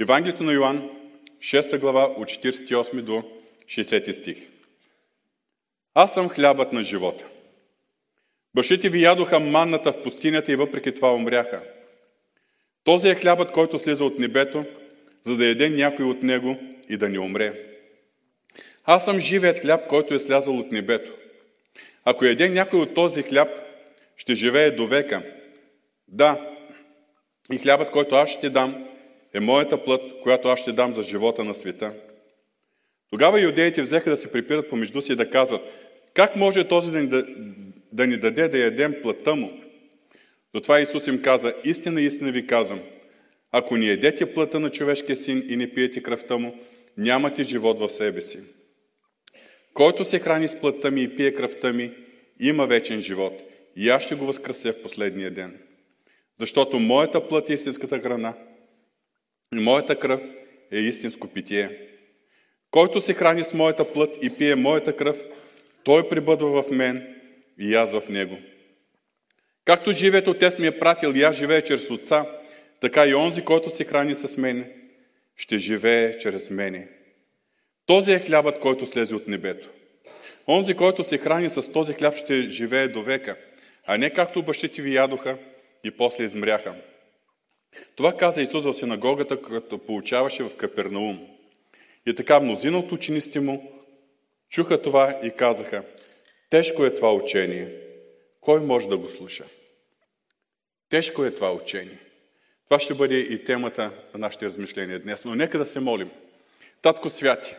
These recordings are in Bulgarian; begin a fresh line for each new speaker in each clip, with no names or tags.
Евангелието на Йоанн, 6 глава, от 48 до 60 стих. Аз съм хлябът на живота. Бащите ви ядоха манната в пустинята и въпреки това умряха. Този е хлябът, който слиза от небето, за да яде някой от него и да не умре. Аз съм живият хляб, който е слязал от небето. Ако яде някой от този хляб, ще живее до века. Да, и хлябът, който аз ще дам, е моята плът, която аз ще дам за живота на света. Тогава иудеите взеха да се припират помежду си и да казват, как може този да ни, да, да ни даде да ядем плътта му? Затова Исус им каза, истина, истина ви казвам, ако не едете плътта на човешкия син и не пиете кръвта му, нямате живот в себе си. Който се храни с плътта ми и пие кръвта ми, има вечен живот. И аз ще го възкрася в последния ден. Защото моята плът е истинската храна моята кръв е истинско питие. Който се храни с моята плът и пие моята кръв, той прибъдва в мен и аз в него. Както живеят Отец ми е пратил и аз живея чрез Отца, така и онзи, който се храни с мене, ще живее чрез мене. Този е хлябът, който слезе от небето. Онзи, който се храни с този хляб, ще живее до века, а не както бащите ви ядоха и после измряха. Това каза Исус в синагогата, като получаваше в Капернаум. И така мнозина от учениците му чуха това и казаха, тежко е това учение, кой може да го слуша? Тежко е това учение. Това ще бъде и темата на нашите размишления днес. Но нека да се молим. Татко Святи,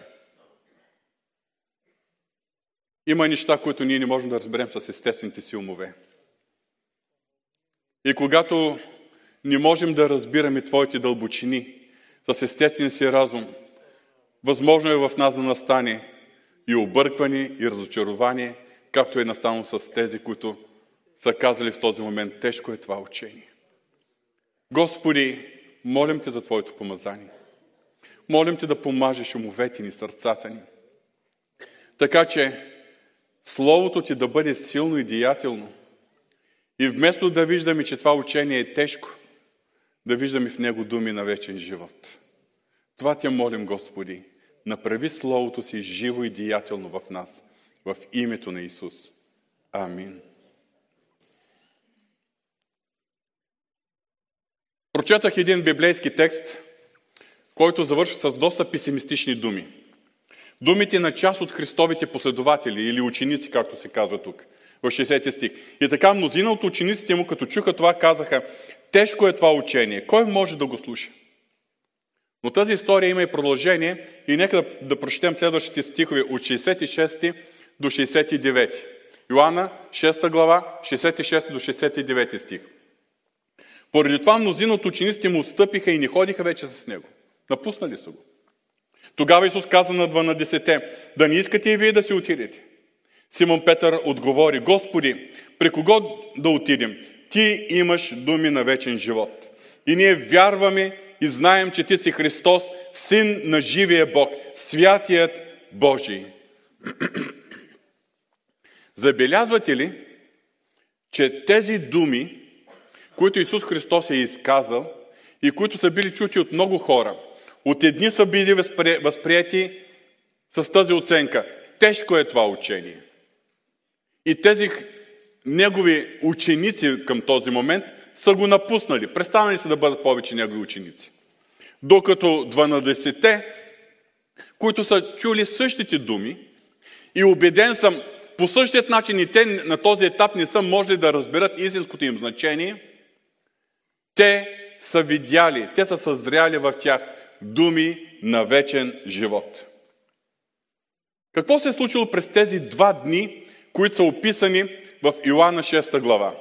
има неща, които ние не можем да разберем с естествените си умове. И когато не можем да разбираме Твоите дълбочини с естествения си разум, възможно е в нас да настане и объркване, и разочарование, както е настанало с тези, които са казали в този момент, тежко е това учение. Господи, молим Те за Твоето помазание. Молим Те да помажеш умовете ни, сърцата ни. Така че Словото Ти да бъде силно и деятелно. И вместо да виждаме, че това учение е тежко, да виждаме в него думи на вечен живот. Това Те молим, Господи. Направи Словото Си живо и деятелно в нас. В името на Исус. Амин. Прочетах един библейски текст, който завършва с доста песимистични думи. Думите на част от Христовите последователи или ученици, както се казва тук, в 60 стих. И така мнозина от учениците му, като чуха това, казаха, тежко е това учение, кой може да го слуша? Но тази история има и продължение и нека да, да прочетем следващите стихове от 66 до 69. Йоанна, 6 глава, 66 до 69 стих. Поради това мнозина от учениците му отстъпиха и не ходиха вече с него. Напуснали са го. Тогава Исус каза на 12 да не искате и вие да си отидете. Симон Петър отговори, Господи, при кого да отидем? Ти имаш думи на вечен живот. И ние вярваме и знаем, че Ти си Христос, Син на живия Бог, Святият Божий. Забелязвате ли, че тези думи които Исус Христос е изказал и които са били чути от много хора. От едни са били възприяти с тази оценка. Тежко е това учение. И тези негови ученици към този момент са го напуснали. Престанали са да бъдат повече негови ученици. Докато 12-те, които са чули същите думи и убеден съм, по същият начин и те на този етап не са можели да разберат истинското им значение – те са видяли, те са съзряли в тях думи на вечен живот. Какво се е случило през тези два дни, които са описани в Иоанна 6 глава?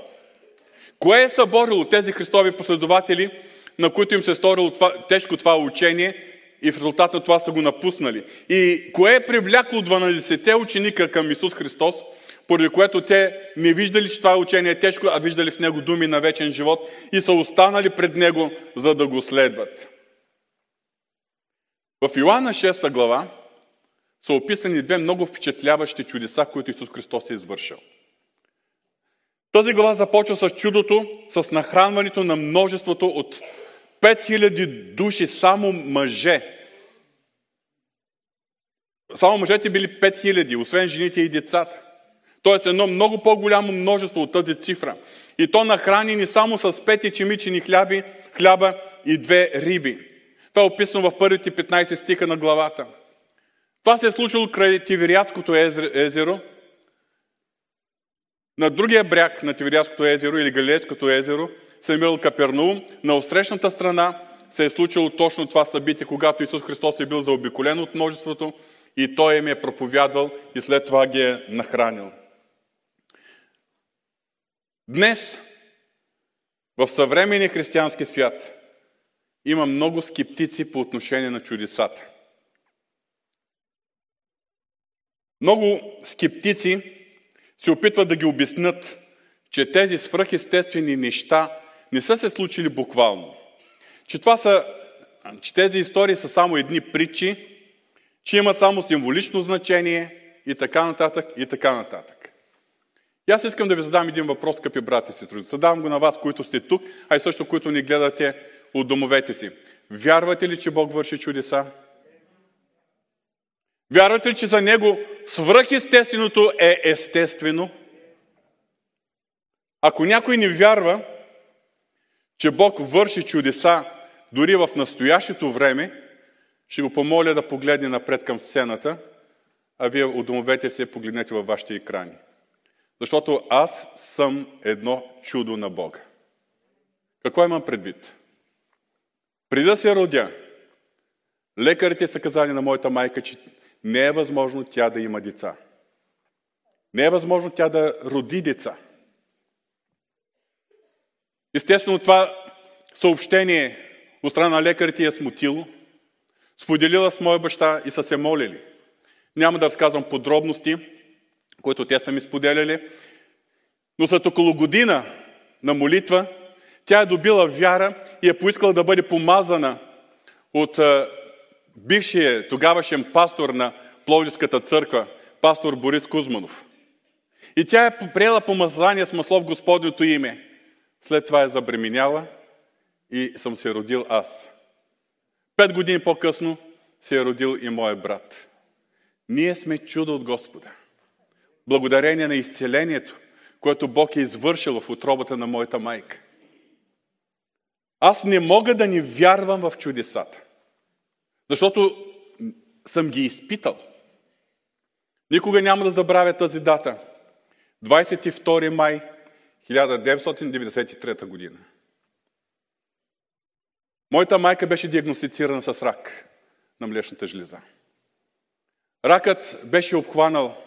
Кое е съборило тези Христови последователи, на които им се е сторило това, тежко това учение и в резултат на това са го напуснали? И кое е привлякло 12-те ученика към Исус Христос – поради което те не виждали, че това учение е тежко, а виждали в него думи на вечен живот и са останали пред него, за да го следват. В Йоанна 6 глава са описани две много впечатляващи чудеса, които Исус Христос е извършил. Тази глава започва с чудото, с нахранването на множеството от 5000 души, само мъже. Само мъжете били 5000, освен жените и децата. Тоест едно много по-голямо множество от тази цифра. И то нахранени само с пет ечемичени хляби, хляба и две риби. Това е описано в първите 15 стиха на главата. Това се е случило край Тивериадското езеро. На другия бряг на Тивериадското езеро или Галилейското езеро се намирал Капернаум. На отсрещната страна се е случило точно това събитие, когато Исус Христос е бил заобиколен от множеството и Той им е проповядвал и след това ги е нахранил. Днес в съвременния християнски свят има много скептици по отношение на чудесата. Много скептици се опитват да ги обяснат, че тези свръхестествени неща не са се случили буквално. Че, това са, че тези истории са само едни притчи, че има само символично значение и така нататък, и така нататък. И аз искам да ви задам един въпрос, скъпи брати и сестри. Задавам го на вас, които сте тук, а и също, които ни гледате от домовете си. Вярвате ли, че Бог върши чудеса? Вярвате ли, че за Него свръхестественото е естествено? Ако някой не вярва, че Бог върши чудеса дори в настоящето време, ще го помоля да погледне напред към сцената, а вие от домовете си погледнете във вашите екрани. Защото аз съм едно чудо на Бога. Какво имам предвид? Преди да се родя, лекарите са казали на моята майка, че не е възможно тя да има деца. Не е възможно тя да роди деца. Естествено, това съобщение от страна на лекарите е смутило. Споделила с моя баща и са се молили. Няма да разказвам подробности, които те са ми споделяли, но след около година на молитва, тя е добила вяра и е поискала да бъде помазана от бившия тогавашен пастор на Пловдивската църква, пастор Борис Кузманов. И тя е приела помазание с масло в Господното име. След това е забременяла и съм се родил аз. Пет години по-късно се е родил и мой брат. Ние сме чудо от Господа. Благодарение на изцелението, което Бог е извършил в отробата на моята майка. Аз не мога да ни вярвам в чудесата. Защото съм ги изпитал. Никога няма да забравя тази дата. 22 май 1993 година. Моята майка беше диагностицирана с рак на млечната жлеза. Ракът беше обхванал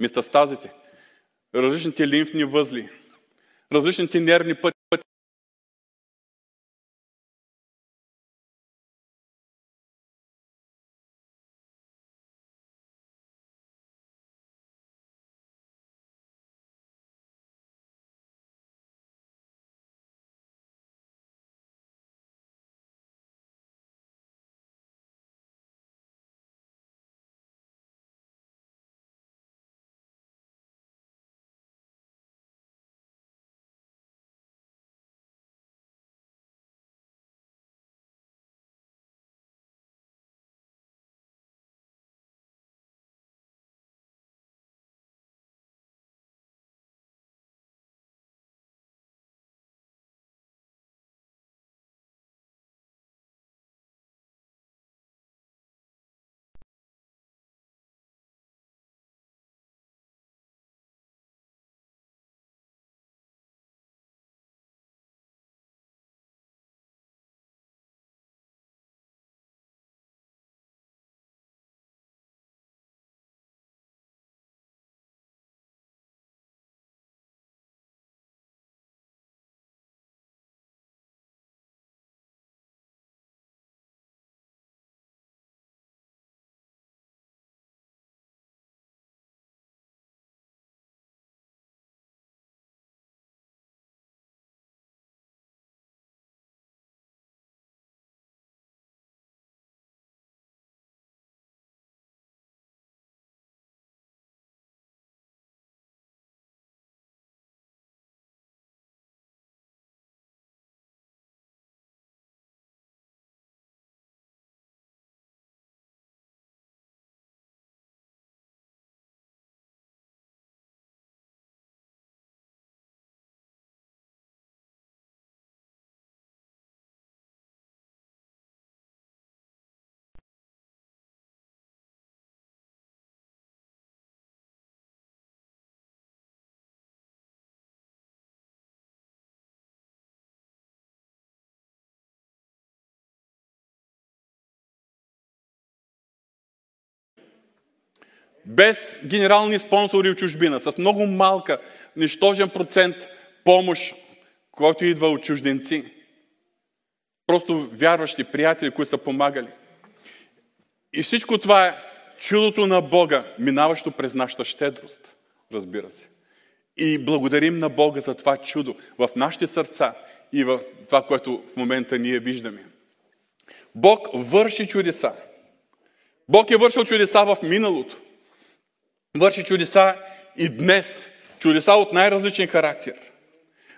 метастазите, различните лимфни възли, различните нервни пъти, без генерални спонсори от чужбина, с много малка, нищожен процент помощ, който идва от чужденци. Просто вярващи, приятели, които са помагали. И всичко това е чудото на Бога, минаващо през нашата щедрост, разбира се. И благодарим на Бога за това чудо в нашите сърца и в това, което в момента ние виждаме. Бог върши чудеса. Бог е вършил чудеса в миналото. Върши чудеса и днес. Чудеса от най-различен характер.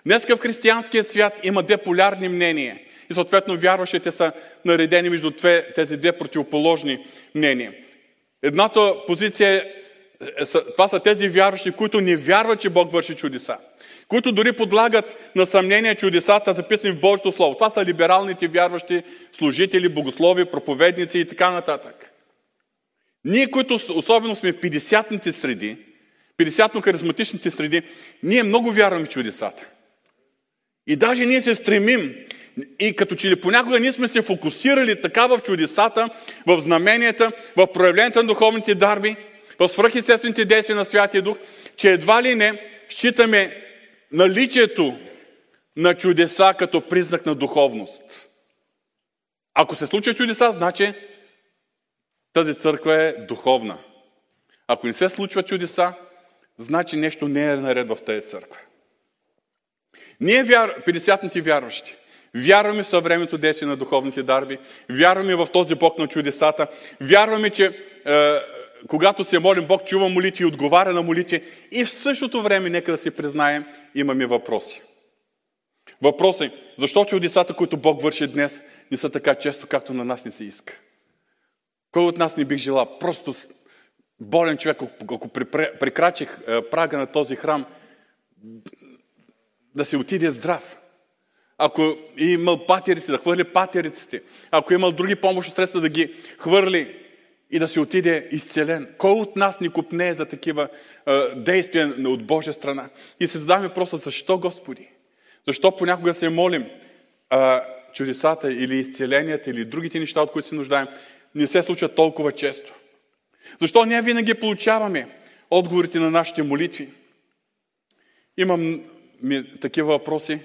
Днес в християнския свят има две полярни мнения. И съответно вярващите са наредени между тези две противоположни мнения. Едната позиция е, е това са тези вярващи, които не вярват, че Бог върши чудеса. Които дори подлагат на съмнение чудесата, записани в Божието Слово. Това са либералните вярващи, служители, богослови, проповедници и така нататък. Ние, които особено сме в 50-ните среди, 50-но-харизматичните среди, ние много вярваме в чудесата. И даже ние се стремим и като че ли понякога ние сме се фокусирали така в чудесата, в знаменията, в проявленията на духовните дарби, в свръхестествените действия на Святия Дух, че едва ли не считаме наличието на чудеса като признак на духовност. Ако се случат чудеса, значи тази църква е духовна. Ако не се случва чудеса, значи нещо не е наред в тази църква. Ние, вяр... 50-ните вярващи, вярваме в съвременното действие на духовните дарби, вярваме в този Бог на чудесата, вярваме, че е, когато се молим, Бог чува молитви и отговаря на молитви и в същото време, нека да си признаем, имаме въпроси. Въпрос е, защо чудесата, които Бог върши днес, не са така често, както на нас не се иска? Кой от нас не бих желал? Просто болен човек, ако прекрачих е, прага на този храм, да се отиде здрав. Ако е имал патерици, да хвърли патериците. Ако е имал други помощни средства, да ги хвърли и да се отиде изцелен. Кой от нас ни купне за такива действия от Божия страна? И се задаваме въпроса, защо Господи? Защо понякога се молим чудесата или изцеленията или другите неща, от които се нуждаем, не се случват толкова често? Защо ние винаги получаваме отговорите на нашите молитви? Имам ми, такива въпроси,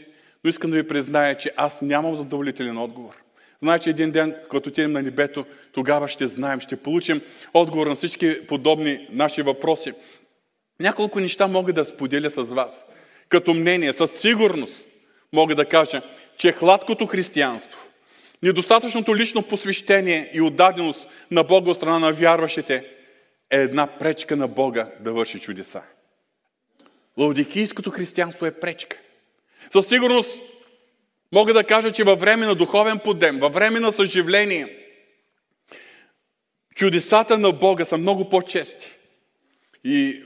но искам да ви призная, че аз нямам задоволителен отговор. Знае, че един ден, като отидем на небето, тогава ще знаем, ще получим отговор на всички подобни наши въпроси. Няколко неща мога да споделя с вас. Като мнение, със сигурност мога да кажа, че хладкото християнство, недостатъчното лично посвещение и отдаденост на Бога от страна на вярващите е една пречка на Бога да върши чудеса. Лаудикийското християнство е пречка. Със сигурност мога да кажа, че във време на духовен подем, във време на съживление, чудесата на Бога са много по-чести. И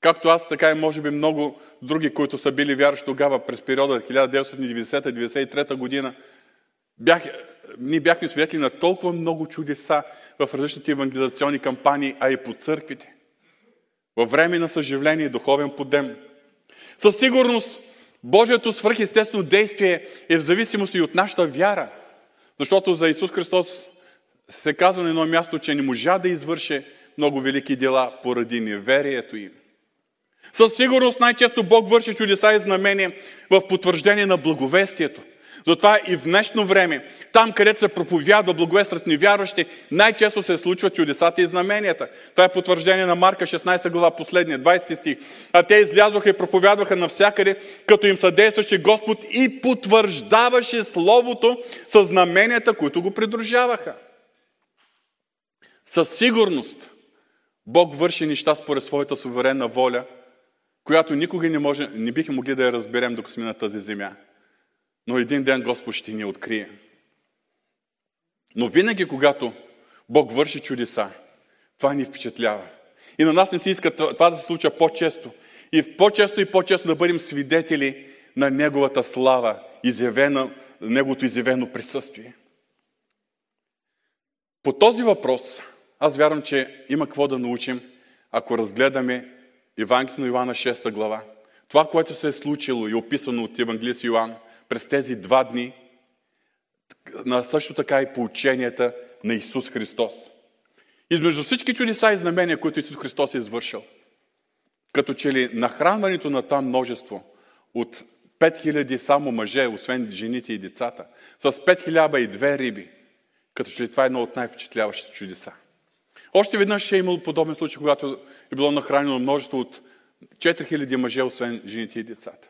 както аз, така и може би много други, които са били вярващи тогава през периода 1990-1993 година, бях, ние бяхме свидетели на толкова много чудеса в различните евангелизационни кампании, а и по църквите. Във време на съживление и духовен подем. Със сигурност Божието свръхестествено действие е в зависимост и от нашата вяра. Защото за Исус Христос се казва на едно място, че не можа да извърши много велики дела поради неверието им. Със сигурност най-често Бог върши чудеса и знамения в потвърждение на благовестието. Затова и в днешно време, там където се проповядва благовестват невярващи, най-често се случват чудесата и знаменията. Това е потвърждение на Марка 16 глава, последния, 20 стих. А те излязоха и проповядваха навсякъде, като им съдействаше Господ и потвърждаваше Словото с знаменията, които го придружаваха. Със сигурност Бог върши неща според своята суверенна воля, която никога не, може, не бихме могли да я разберем, докато сме на тази земя но един ден Господ ще ни открие. Но винаги, когато Бог върши чудеса, това ни впечатлява. И на нас не се иска това да се случва по-често. И по-често и по-често да бъдем свидетели на Неговата слава, изявена, Неговото изявено присъствие. По този въпрос, аз вярвам, че има какво да научим, ако разгледаме Евангелието на Йоанна 6 глава. Това, което се е случило и описано от Евангелист Йоанн, през тези два дни, на също така и поученията на Исус Христос. Измежду всички чудеса и знамения, които Исус Христос е извършил, като че ли нахранването на това множество от 5000 само мъже, освен жените и децата, с 5000 и две риби, като че ли това е едно от най-впечатляващите чудеса. Още веднъж е имало подобен случай, когато е било нахранено множество от 4000 мъже, освен жените и децата.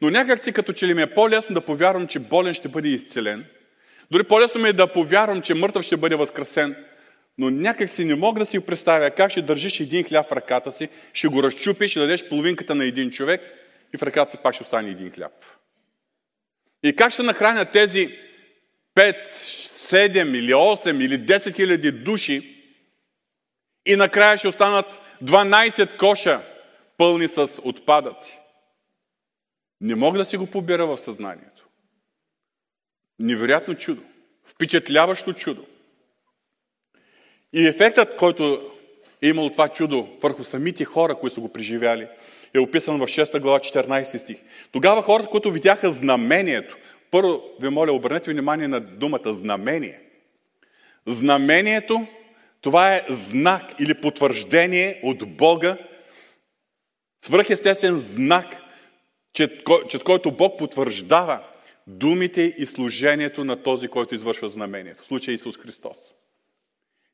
Но някак си като че ли ми е по-лесно да повярвам, че болен ще бъде изцелен. Дори по-лесно ми е да повярвам, че мъртъв ще бъде възкресен. Но някак си не мога да си представя как ще държиш един хляб в ръката си, ще го разчупиш, ще дадеш половинката на един човек и в ръката си пак ще остане един хляб. И как ще нахранят тези 5, 7 или 8 или 10 хиляди души и накрая ще останат 12 коша пълни с отпадъци. Не мога да си го побера в съзнанието. Невероятно чудо. Впечатляващо чудо. И ефектът, който е имал това чудо върху самите хора, които са го преживяли, е описан в 6 глава 14 стих. Тогава хората, които видяха знамението, първо ви моля, обърнете внимание на думата знамение. Знамението, това е знак или потвърждение от Бога, свръхестествен знак, чрез който Бог потвърждава думите и служението на този, който извършва знамението. В случая Исус Христос.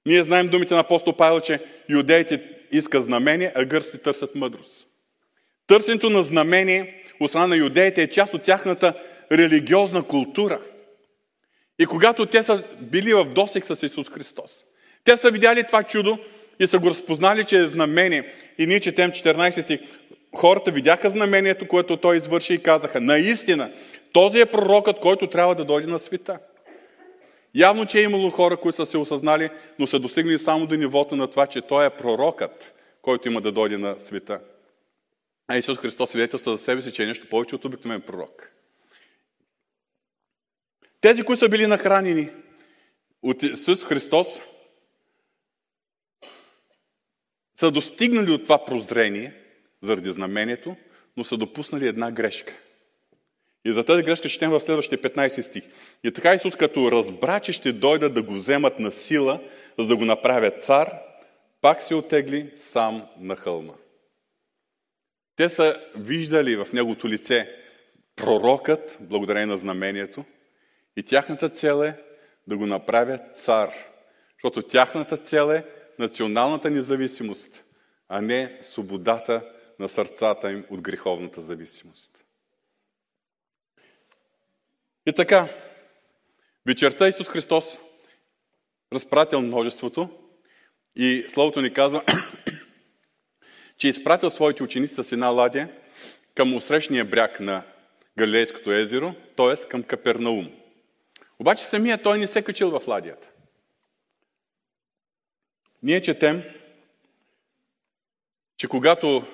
Ние знаем думите на апостол Павел, че юдеите искат знамение, а гърците търсят мъдрост. Търсенето на знамение от страна на юдеите е част от тяхната религиозна култура. И когато те са били в досек с Исус Христос, те са видяли това чудо и са го разпознали, че е знамение. И ние четем 14 стих. Хората видяха знамението, което той извърши и казаха, наистина, този е пророкът, който трябва да дойде на света. Явно, че е имало хора, които са се осъзнали, но са достигнали само до нивото на това, че той е пророкът, който има да дойде на света. А Исус Христос свидетелства за себе си, че е нещо повече от обикновен пророк. Тези, които са били нахранени от Исус Христос, са достигнали от това прозрение заради знамението, но са допуснали една грешка. И за тази грешка четем в следващите 15 стих. И така Исус, като разбра, че ще дойдат да го вземат на сила, за да го направят цар, пак се отегли сам на хълма. Те са виждали в неговото лице пророкът, благодарение на знамението, и тяхната цел е да го направят цар. Защото тяхната цел е националната независимост, а не свободата на сърцата им от греховната зависимост. И така, вечерта Исус Христос разпратил множеството и Словото ни казва, че е изпратил своите ученици с една ладия към усрещния бряг на Галилейското езеро, т.е. към Капернаум. Обаче самия той не се качил в ладията. Ние четем, че когато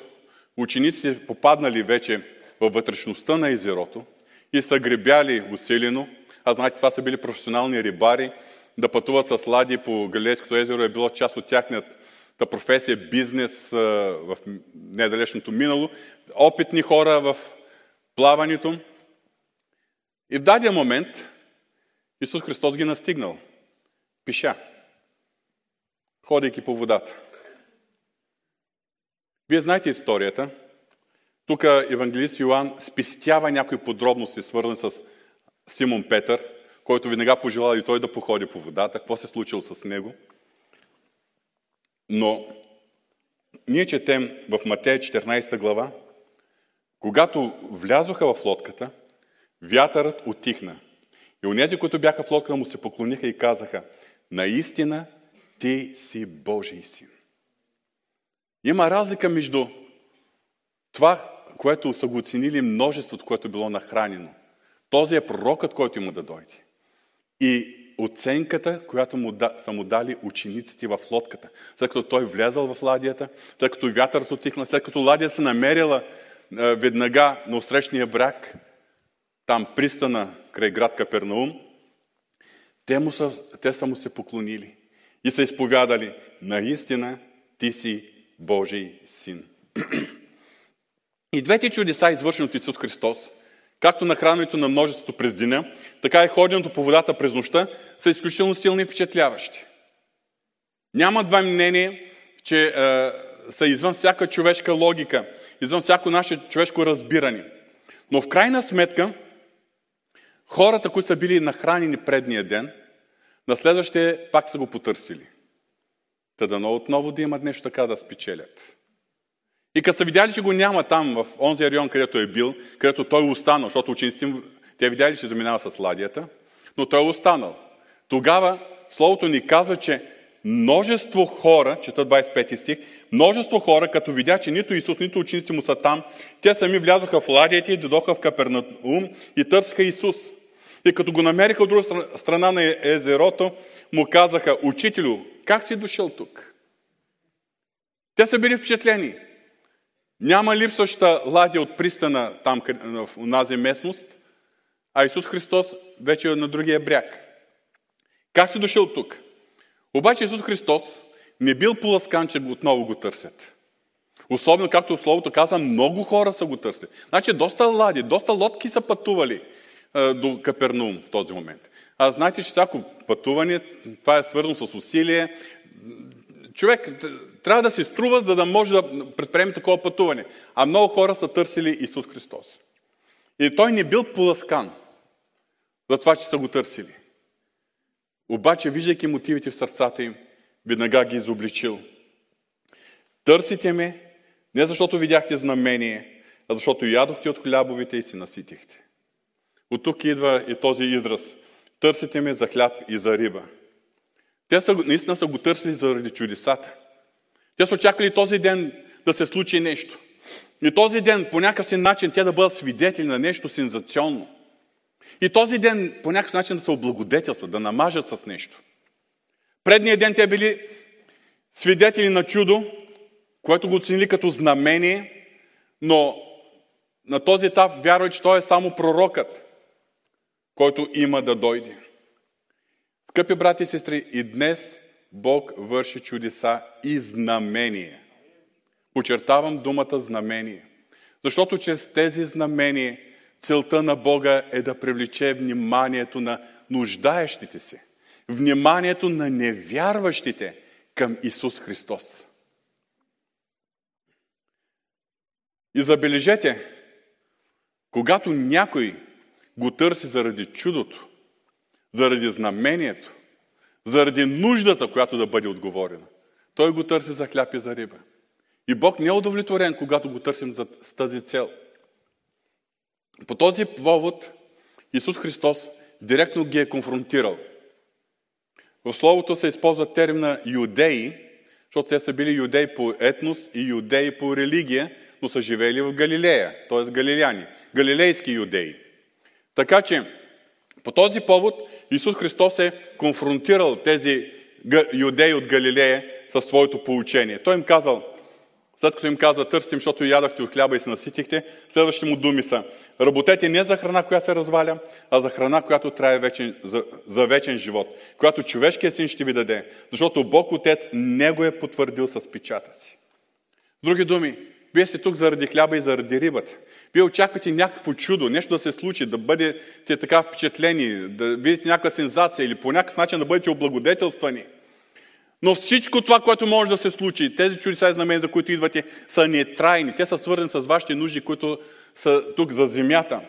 ученици попаднали вече във вътрешността на езерото и са гребяли усилено, а знаете, това са били професионални рибари, да пътуват с лади по Галилейското езеро е било част от тяхната професия, бизнес в недалечното минало, опитни хора в плаването. И в дадия момент Исус Христос ги настигнал. Пиша, ходейки по водата. Вие знаете историята. Тук евангелист Йоанн спестява някои подробности, свързани с Симон Петър, който веднага пожелал и той да походи по водата. Какво се е случило с него? Но ние четем в Матея 14 глава, когато влязоха в лодката, вятърът отихна. И онези, които бяха в лодката му, се поклониха и казаха, наистина ти си Божий син. Има разлика между това, което са го оценили множеството, което е било нахранено. Този е пророкът, който има да дойде. И оценката, която му да, са му дали учениците в лодката. След като той влязал в ладията, след като вятърът отихна, след като ладия се намерила е, веднага на усрещния бряг, там пристана край град Капернаум, те, му са, те са му се поклонили и са изповядали, наистина ти си Божий син. И двете чудеса, извършени от Исус Христос, както на храненето на множеството през деня, така и ходенето по водата през нощта, са изключително силни и впечатляващи. Няма два мнения, че е, са извън всяка човешка логика, извън всяко наше човешко разбиране. Но в крайна сметка, хората, които са били нахранени предния ден, на следващия пак са го потърсили. Та дано отново да имат нещо така да спечелят. И като са видяли, че го няма там, в онзи район, където е бил, където той е останал, защото учениците те видяли, че заминава с ладията, но той е останал. Тогава Словото ни казва, че множество хора, чета 25 стих, множество хора, като видя, че нито Исус, нито учениците му са там, те сами влязоха в ладията и додоха в Капернаум и търсиха Исус. И като го намериха от друга страна на езерото, му казаха, Учителю, как си дошъл тук? Те са били впечатлени. Няма липсваща ладия от пристана там в унази местност, а Исус Христос вече е на другия бряг. Как си дошъл тук? Обаче Исус Христос не бил поласкан, че отново го търсят. Особено, както Словото каза, много хора са го търсили. Значи доста лади, доста лодки са пътували а, до Капернаум в този момент. А знаете, че всяко пътуване, това е свързано с усилие. Човек трябва да се струва, за да може да предприеме такова пътуване. А много хора са търсили Исус Христос. И той не бил поласкан за това, че са го търсили. Обаче, виждайки мотивите в сърцата им, веднага ги изобличил. Търсите ме не защото видяхте знамение, а защото ядохте от хлябовите и си наситихте. От тук идва и този израз. Търсите ме за хляб и за риба. Те са, наистина са го търсили заради чудесата. Те са очаквали този ден да се случи нещо. И този ден по някакъв начин те да бъдат свидетели на нещо сензационно. И този ден по някакъв начин да се облагодетелстват, да намажат с нещо. Предния ден те били свидетели на чудо, което го оценили като знамение, но на този етап вярва, че той е само пророкът, който има да дойде. Скъпи брати и сестри, и днес Бог върши чудеса и знамение. Почертавам думата знамение. Защото чрез тези знамения целта на Бога е да привлече вниманието на нуждаещите се, вниманието на невярващите към Исус Христос. И забележете, когато някой го търси заради чудото, заради знамението, заради нуждата, която да бъде отговорена, той го търси за хляб и за риба. И Бог не е удовлетворен, когато го търсим за, тази цел. По този повод Исус Христос директно ги е конфронтирал. В Словото се използва термина юдеи, защото те са били юдеи по етнос и юдеи по религия, но са живели в Галилея, т.е. галилеяни, галилейски юдеи. Така че, по този повод Исус Христос е конфронтирал тези юдеи от Галилея със своето получение. Той им казал, след като им каза, търсите, защото ядахте от хляба и се наситихте, следващите му думи са, работете не за храна, която се разваля, а за храна, която трае вечен, за, за вечен живот, която човешкият син ще ви даде, защото Бог Отец не го е потвърдил с печата си. Други думи, вие сте тук заради хляба и заради рибата. Вие очаквате някакво чудо, нещо да се случи, да бъдете така впечатлени, да видите някаква сензация или по някакъв начин да бъдете облагодетелствани – но всичко това, което може да се случи, тези чудеса и знамения, за които идвате, са нетрайни. Те са свързани с вашите нужди, които са тук за земята.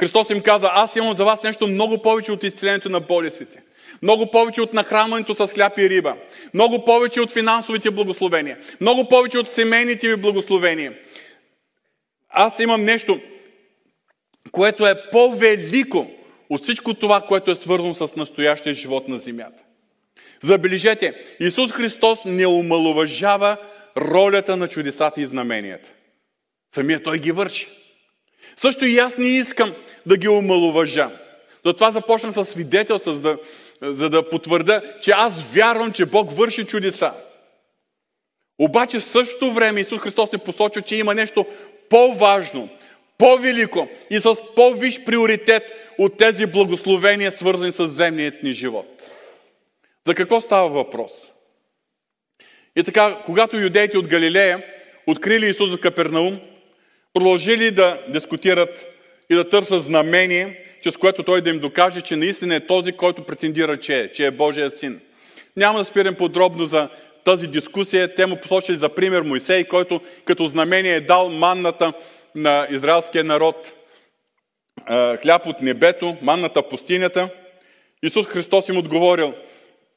Христос им каза, аз имам за вас нещо много повече от изцелението на болестите. Много повече от нахранването с хляб и риба. Много повече от финансовите благословения. Много повече от семейните ви благословения. Аз имам нещо, което е по-велико от всичко това, което е свързано с настоящия живот на земята. Забележете, Исус Христос не омалуважава ролята на чудесата и знаменията. Самия Той ги върши. Също и аз не искам да ги омалуважа. Затова започнах с свидетелство, за да, за да потвърда, че аз вярвам, че Бог върши чудеса. Обаче в същото време Исус Христос не посочва, че има нещо по-важно, по-велико и с по-виш приоритет от тези благословения, свързани с земният ни живот. За какво става въпрос? И така, когато юдеите от Галилея открили Исус в Капернаум, продължили да дискутират и да търсят знамение, чрез което той да им докаже, че наистина е този, който претендира, че е, че е Божия син. Няма да спирам подробно за тази дискусия. Те му посочили за пример Моисей, който като знамение е дал манната на израелския народ хляб от небето, манната пустинята. Исус Христос им отговорил,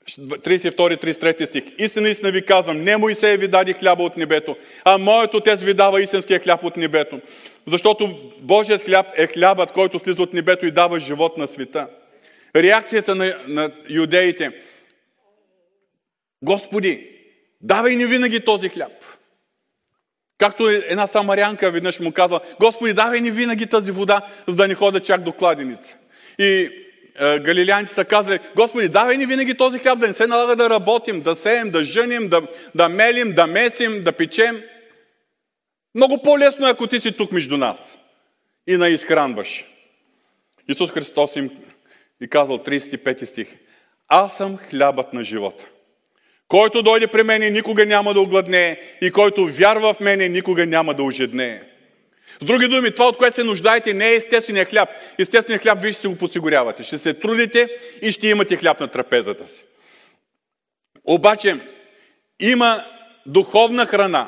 32-33 стих. Истина, истина ви казвам, не Моисей ви даде хляба от небето, а моят отец ви дава истинския хляб от небето. Защото Божият хляб е хлябът, който слиза от небето и дава живот на света. Реакцията на, на юдеите. Господи, давай ни винаги този хляб. Както една самарянка веднъж му казва, Господи, давай ни винаги тази вода, за да не хода чак до кладеница. И галилеянци са казали, Господи, давай ни винаги този хляб, да не се налага да работим, да сеем, да жъним, да, да мелим, да месим, да печем. Много по-лесно е, ако ти си тук между нас и на изхранваш. Исус Христос им и казал 35 стих. Аз съм хлябът на живота. Който дойде при мене, никога няма да огладнее и който вярва в мене, никога няма да ожеднее. С други думи, това, от което се нуждаете, не е естествения хляб. Естествения хляб вие ще се го подсигурявате. Ще се трудите и ще имате хляб на трапезата си. Обаче, има духовна храна,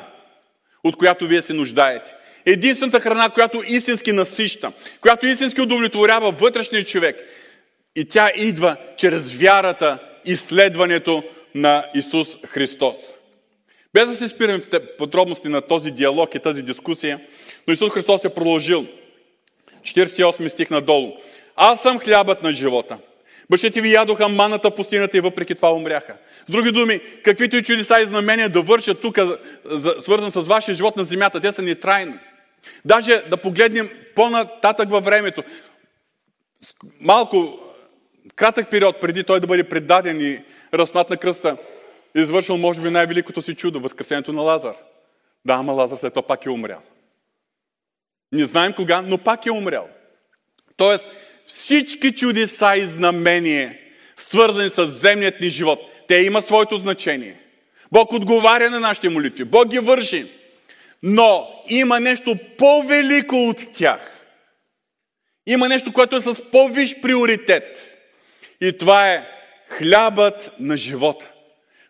от която вие се нуждаете. Единствената храна, която истински насища, която истински удовлетворява вътрешния човек. И тя идва чрез вярата и следването на Исус Христос. Без да се спирам в подробности на този диалог и тази дискусия, но Исус Христос е продължил. 48 стих надолу. Аз съм хлябът на живота. Бащите ви ядоха маната пустината и въпреки това умряха. С други думи, каквито и чудеса и знамения да вършат тук, свързан с вашия живот на земята, те са нетрайни. Даже да погледнем по-нататък във времето, малко кратък период преди той да бъде предаден и разпнат на кръста, е извършил, може би, най-великото си чудо, възкресението на Лазар. Да, ама Лазар след това пак е умрял. Не знаем кога, но пак е умрял. Тоест, всички чудеса и знамения, свързани с земният ни живот, те имат своето значение. Бог отговаря на нашите молитви. Бог ги върши. Но има нещо по-велико от тях. Има нещо, което е с по-виш приоритет. И това е хлябът на живота.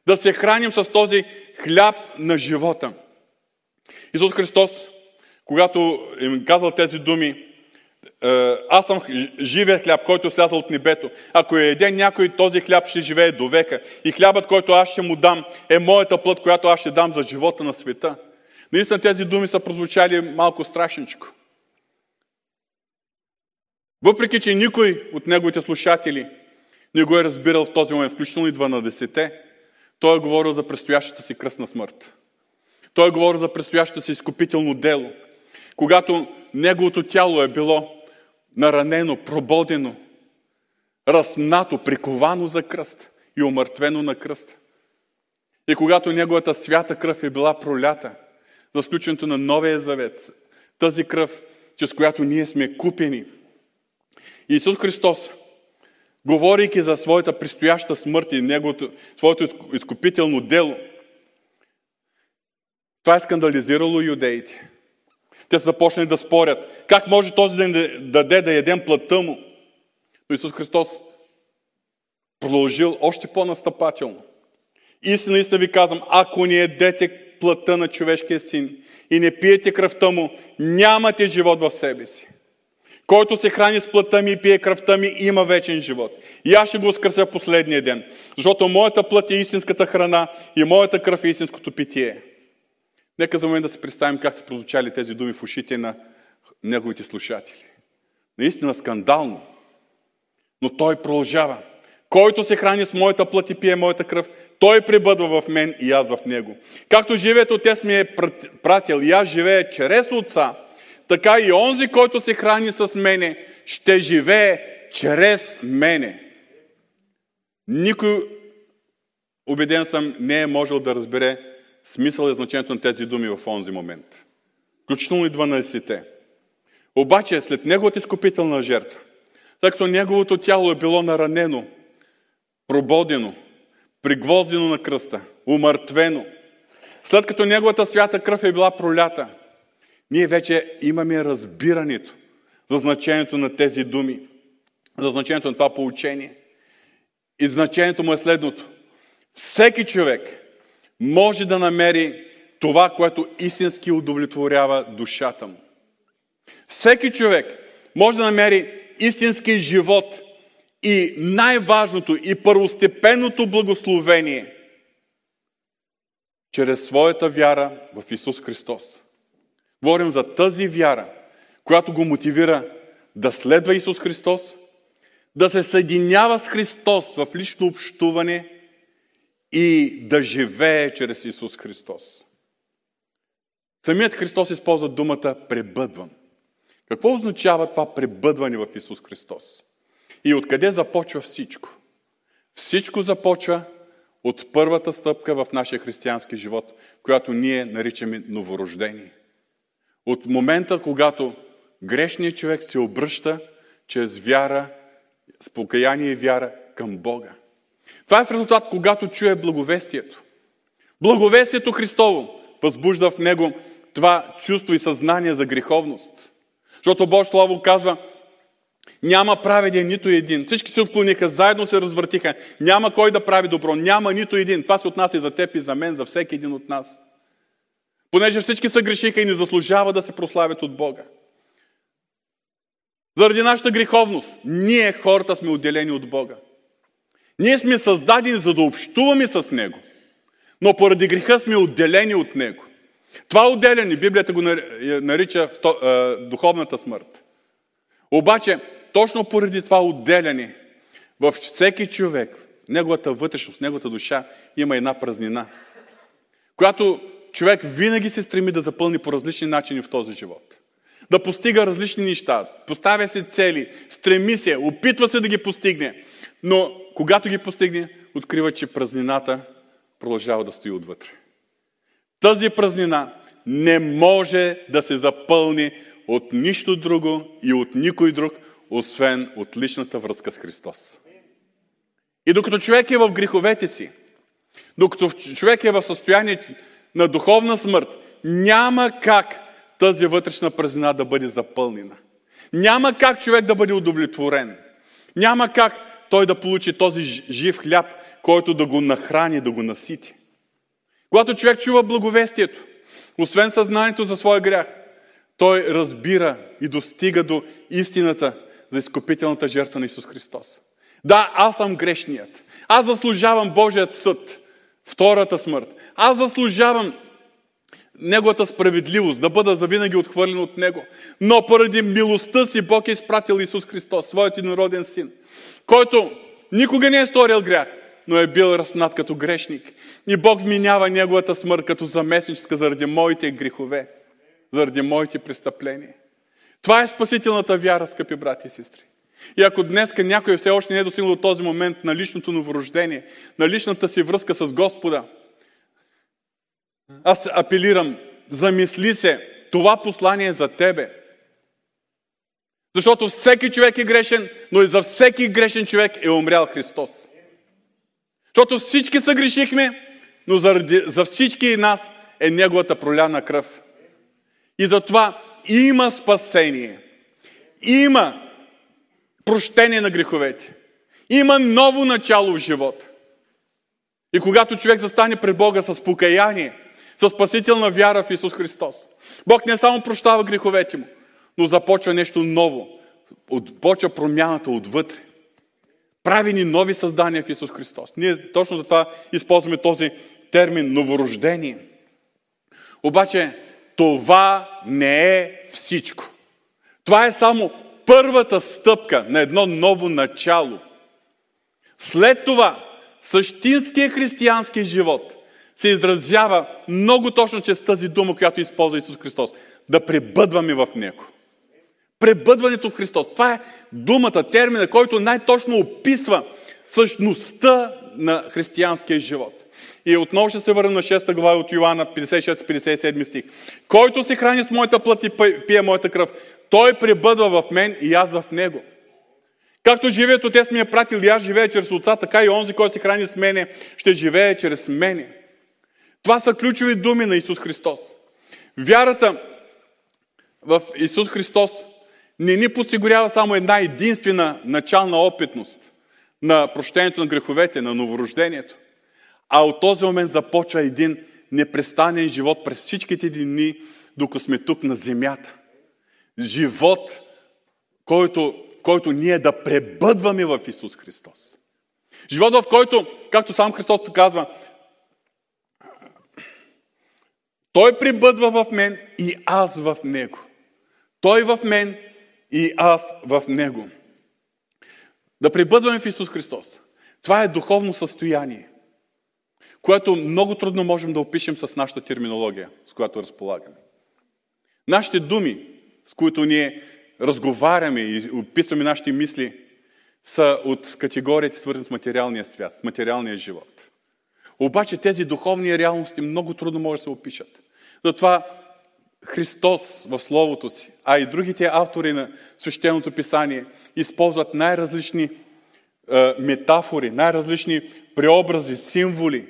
Да се храним с този хляб на живота. Исус Христос, когато им казал тези думи, е, аз съм живия хляб, който слязал от небето. Ако е еде някой, този хляб ще живее до века. И хлябът, който аз ще му дам, е моята плът, която аз ще дам за живота на света. Наистина тези думи са прозвучали малко страшничко. Въпреки, че никой от неговите слушатели не го е разбирал в този момент, включително и 12-те, той е говорил за предстоящата си кръстна смърт. Той е говорил за предстоящото си изкупително дело. Когато неговото тяло е било наранено, прободено, разнато, приковано за кръст и омъртвено на кръст. И когато неговата свята кръв е била пролята за сключването на новия завет, тази кръв, чрез която ние сме купени. Исус Христос говорейки за своята предстояща смърт и неговото, своето изкупително дело, това е скандализирало юдеите. Те са започнали да спорят. Как може този да ни даде да ядем плътта му? Но Исус Христос продължил още по-настъпателно. Истина, истина ви казвам, ако не едете плътта на човешкия син и не пиете кръвта му, нямате живот в себе си. Който се храни с плътта ми и пие кръвта ми, има вечен живот. И аз ще го скърся последния ден. Защото моята плът е истинската храна и моята кръв е истинското питие. Нека за момент да се представим как са прозвучали тези думи в ушите на неговите слушатели. Наистина скандално. Но той продължава. Който се храни с моята плът и пие моята кръв, той пребъдва в мен и аз в него. Както живеят Отец ми е пратил и аз живея чрез Отца, така и онзи, който се храни с мене, ще живее чрез мене. Никой, убеден съм, не е можел да разбере смисъл и значението на тези думи в онзи момент. Включително и 12-те. Обаче, след неговата изкупителна жертва, тъй като неговото тяло е било наранено, прободено, пригвоздено на кръста, умъртвено, след като неговата свята кръв е била пролята – ние вече имаме разбирането за значението на тези думи, за значението на това получение. И значението му е следното. Всеки човек може да намери това, което истински удовлетворява душата му. Всеки човек може да намери истински живот и най-важното и първостепенното благословение чрез своята вяра в Исус Христос. Говорим за тази вяра, която го мотивира да следва Исус Христос, да се съединява с Христос в лично общуване и да живее чрез Исус Христос. Самият Христос използва думата пребъдвам. Какво означава това пребъдване в Исус Христос? И откъде започва всичко? Всичко започва от първата стъпка в нашия християнски живот, която ние наричаме новорождение. От момента, когато грешният човек се обръща чрез вяра, с покаяние и вяра към Бога. Това е в резултат, когато чуе благовестието. Благовестието Христово възбужда в него това чувство и съзнание за греховност. Защото Божие Слово казва, няма праведен нито един. Всички се отклониха, заедно се развъртиха. Няма кой да прави добро. Няма нито един. Това се отнася и за теб и за мен, за всеки един от нас. Понеже всички се грешиха и не заслужава да се прославят от Бога. Заради нашата греховност, ние хората сме отделени от Бога. Ние сме създадени за да общуваме с Него. Но поради греха сме отделени от Него. Това отделяне, Библията го нарича духовната смърт. Обаче, точно поради това отделяне, във всеки човек, неговата вътрешност, неговата душа има една празнина, която човек винаги се стреми да запълни по различни начини в този живот. Да постига различни неща, поставя се цели, стреми се, опитва се да ги постигне, но когато ги постигне, открива, че празнината продължава да стои отвътре. Тази празнина не може да се запълни от нищо друго и от никой друг, освен от личната връзка с Христос. И докато човек е в греховете си, докато човек е в състояние на духовна смърт, няма как тази вътрешна празнина да бъде запълнена. Няма как човек да бъде удовлетворен. Няма как той да получи този жив хляб, който да го нахрани, да го насити. Когато човек чува благовестието, освен съзнанието за своя грях, той разбира и достига до истината за изкупителната жертва на Исус Христос. Да, аз съм грешният. Аз заслужавам Божият съд, втората смърт. Аз заслужавам Неговата справедливост, да бъда завинаги отхвърлен от Него. Но поради милостта си Бог е изпратил Исус Христос, своят народен син, който никога не е сторил грях, но е бил разпнат като грешник. И Бог вминява Неговата смърт като заместническа заради моите грехове, заради моите престъпления. Това е спасителната вяра, скъпи брати и сестри. И ако днес някой все още не е достигнал до този момент на личното новорождение, на личната си връзка с Господа, аз апелирам, замисли се, това послание е за тебе. Защото всеки човек е грешен, но и за всеки грешен човек е умрял Христос. Защото всички са грешихме, но заради, за всички нас е Неговата проляна кръв. И затова има спасение. Има прощение на греховете. Има ново начало в живота. И когато човек застане пред Бога с покаяние, с спасителна вяра в Исус Христос, Бог не само прощава греховете му, но започва нещо ново. Почва промяната отвътре. Прави ни нови създания в Исус Христос. Ние точно за това използваме този термин новорождение. Обаче това не е всичко. Това е само първата стъпка на едно ново начало. След това, същинския християнски живот се изразява много точно чрез тази дума, която използва Исус Христос. Да пребъдваме в Него. Пребъдването в Христос. Това е думата, термина, който най-точно описва същността на християнския живот. И отново ще се върна на 6 глава от Йоанна 56-57 стих. Който се храни с моята плът и пие моята кръв, той пребъдва в мен и аз в него. Както живеят Отец ми е пратил и аз живея чрез Отца, така и онзи, който се храни с мене, ще живее чрез мене. Това са ключови думи на Исус Христос. Вярата в Исус Христос не ни подсигурява само една единствена начална опитност на прощението на греховете, на новорождението, А от този момент започва един непрестанен живот през всичките дни, докато сме тук на земята. Живот, който, който ние да пребъдваме в Исус Христос. Живот, в който, както сам Христос казва, Той прибъдва в мен и аз в Него. Той в мен и аз в Него. Да прибъдваме в Исус Христос. Това е духовно състояние, което много трудно можем да опишем с нашата терминология, с която разполагаме. Нашите думи, с които ние разговаряме и описваме нашите мисли, са от категорията свързани с материалния свят, с материалния живот. Обаче тези духовни реалности много трудно може да се опишат. Затова Христос в Словото си, а и другите автори на Свещеното писание използват най-различни е, метафори, най-различни преобрази, символи,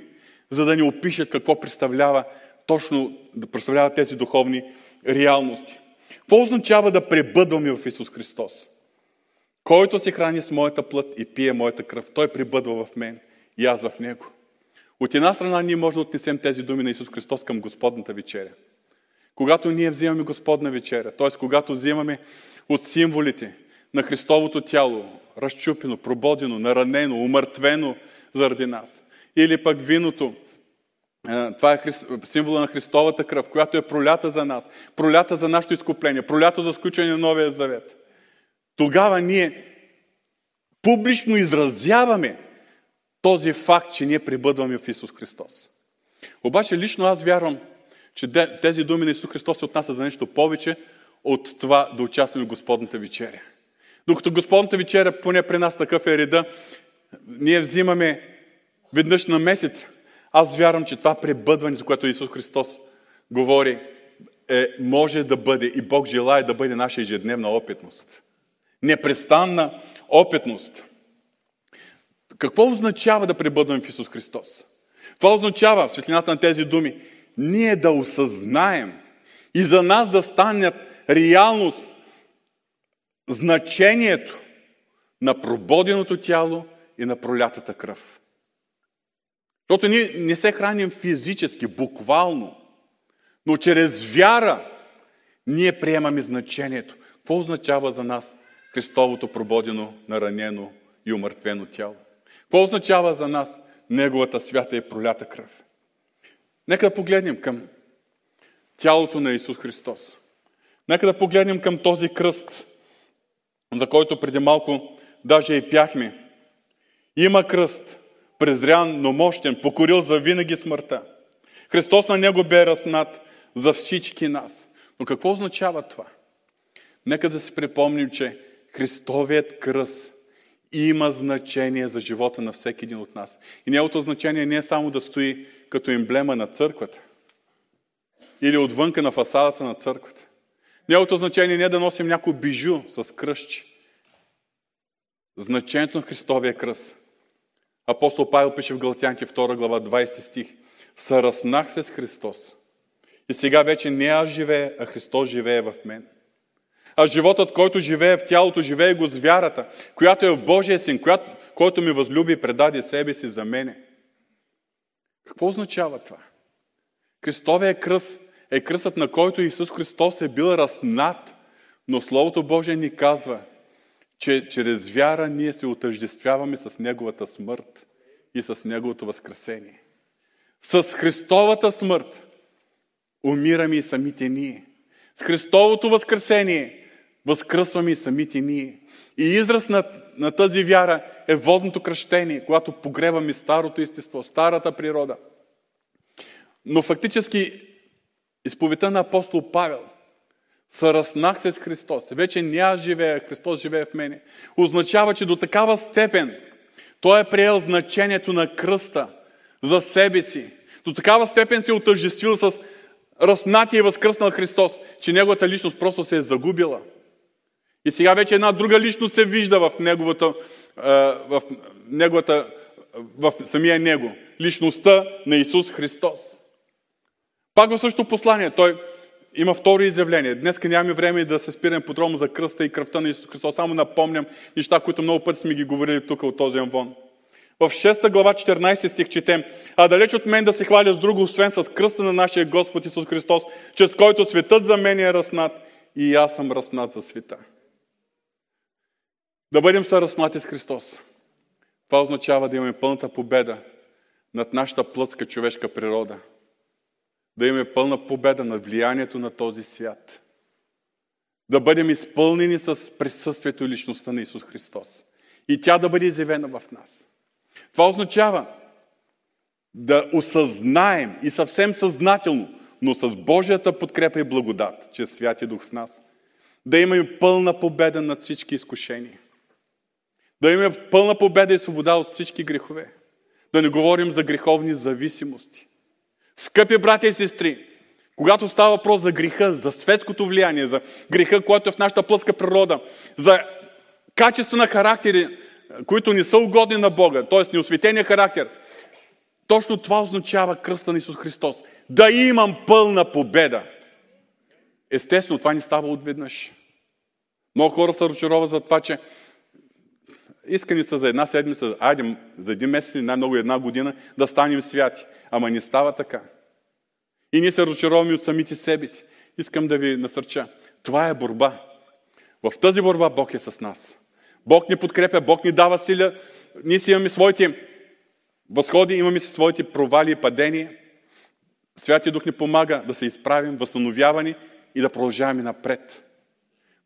за да ни опишат какво представлява точно да представляват тези духовни реалности. Какво означава да пребъдваме в Исус Христос? Който се храни с моята плът и пие моята кръв, той пребъдва в мен и аз в него. От една страна ние можем да отнесем тези думи на Исус Христос към Господната вечеря. Когато ние взимаме Господна вечеря, т.е. когато взимаме от символите на Христовото тяло, разчупено, прободено, наранено, умъртвено заради нас, или пък виното, това е символа на Христовата кръв, която е пролята за нас, пролята за нашето изкупление, пролято за сключване на Новия Завет. Тогава ние публично изразяваме този факт, че ние прибъдваме в Исус Христос. Обаче лично аз вярвам, че тези думи на Исус Христос се отнасят за нещо повече от това да участваме в Господната вечеря. Докато Господната вечеря, поне при нас такъв е реда, ние взимаме веднъж на месец. Аз вярвам, че това пребъдване, за което Исус Христос говори, е, може да бъде и Бог желая да бъде наша ежедневна опитност. Непрестанна опитност. Какво означава да пребъдваме в Исус Христос? Това означава, в светлината на тези думи, ние да осъзнаем и за нас да станат реалност значението на прободеното тяло и на пролятата кръв. Защото ние не се храним физически, буквално, но чрез вяра ние приемаме значението. Какво означава за нас Христовото прободено, наранено и умъртвено тяло? Какво означава за нас Неговата свята и пролята кръв? Нека да погледнем към тялото на Исус Христос. Нека да погледнем към този кръст, за който преди малко даже и пяхме. Има кръст, презрян, но мощен, покорил за винаги смъртта. Христос на него бе разнат за всички нас. Но какво означава това? Нека да си припомним, че Христовият кръст има значение за живота на всеки един от нас. И неговото значение не е само да стои като емблема на църквата или отвънка на фасадата на църквата. Неговото значение не е да носим някой бижу с кръщи. Значението на Христовия кръст. Апостол Павел пише в Галатянки 2 глава 20 стих. Съраснах се с Христос. И сега вече не аз живея, а Христос живее в мен. А животът, който живее в тялото, живее го с вярата, която е в Божия син, която, който ми възлюби и предаде себе си за мене. Какво означава това? Христовия кръст е кръстът, на който Исус Христос е бил разнат, но Словото Божие ни казва, че чрез вяра ние се отъждествяваме с Неговата смърт и с Неговото възкресение. С Христовата смърт умираме и самите ние. С Христовото възкресение възкръсваме и самите ние. И израз на, на тази вяра е водното кръщение, когато погреваме старото естество, старата природа. Но фактически изповедта на апостол Павел Съраснах се с Христос. Вече не аз живея, Христос живее в мене. Означава, че до такава степен той е приел значението на кръста за себе си. До такава степен се е отъждествил с разпнатия и възкръснал Христос, че неговата личност просто се е загубила – и сега вече една друга личност се вижда в неговата, в неговата, в самия него. Личността на Исус Христос. Пак в същото послание той има второ изявление. Днес нямаме време да се спираме подробно за кръста и кръвта на Исус Христос. Само напомням неща, които много пъти сме ги говорили тук от този анвон. В 6 глава 14 стих четем, а далеч от мен да се хваля с друго, освен с кръста на нашия Господ Исус Христос, чрез който светът за мен е разснат и аз съм разснат за света. Да бъдем съразмати с Христос. Това означава да имаме пълната победа над нашата плътска човешка природа. Да имаме пълна победа над влиянието на този свят. Да бъдем изпълнени с присъствието и личността на Исус Христос. И тя да бъде изявена в нас. Това означава да осъзнаем и съвсем съзнателно, но с Божията подкрепа и благодат, че Святи Дух в нас, да имаме пълна победа над всички изкушения. Да имаме пълна победа и свобода от всички грехове. Да не говорим за греховни зависимости. Скъпи брати и сестри, когато става въпрос за греха, за светското влияние, за греха, който е в нашата плътска природа, за качество на характери, които не са угодни на Бога, т.е. неосветения характер, точно това означава кръста на Исус Христос. Да имам пълна победа. Естествено, това не става отведнъж. Много хора се разочароват за това, че искани са за една седмица, айде за един месец най-много една година да станем святи. Ама не става така. И ние се разочароваме от самите себе си. Искам да ви насърча. Това е борба. В тази борба Бог е с нас. Бог ни подкрепя, Бог ни дава сила. Ние си имаме своите възходи, имаме си своите провали и падения. Святия Дух ни помага да се изправим, възстановявани и да продължаваме напред.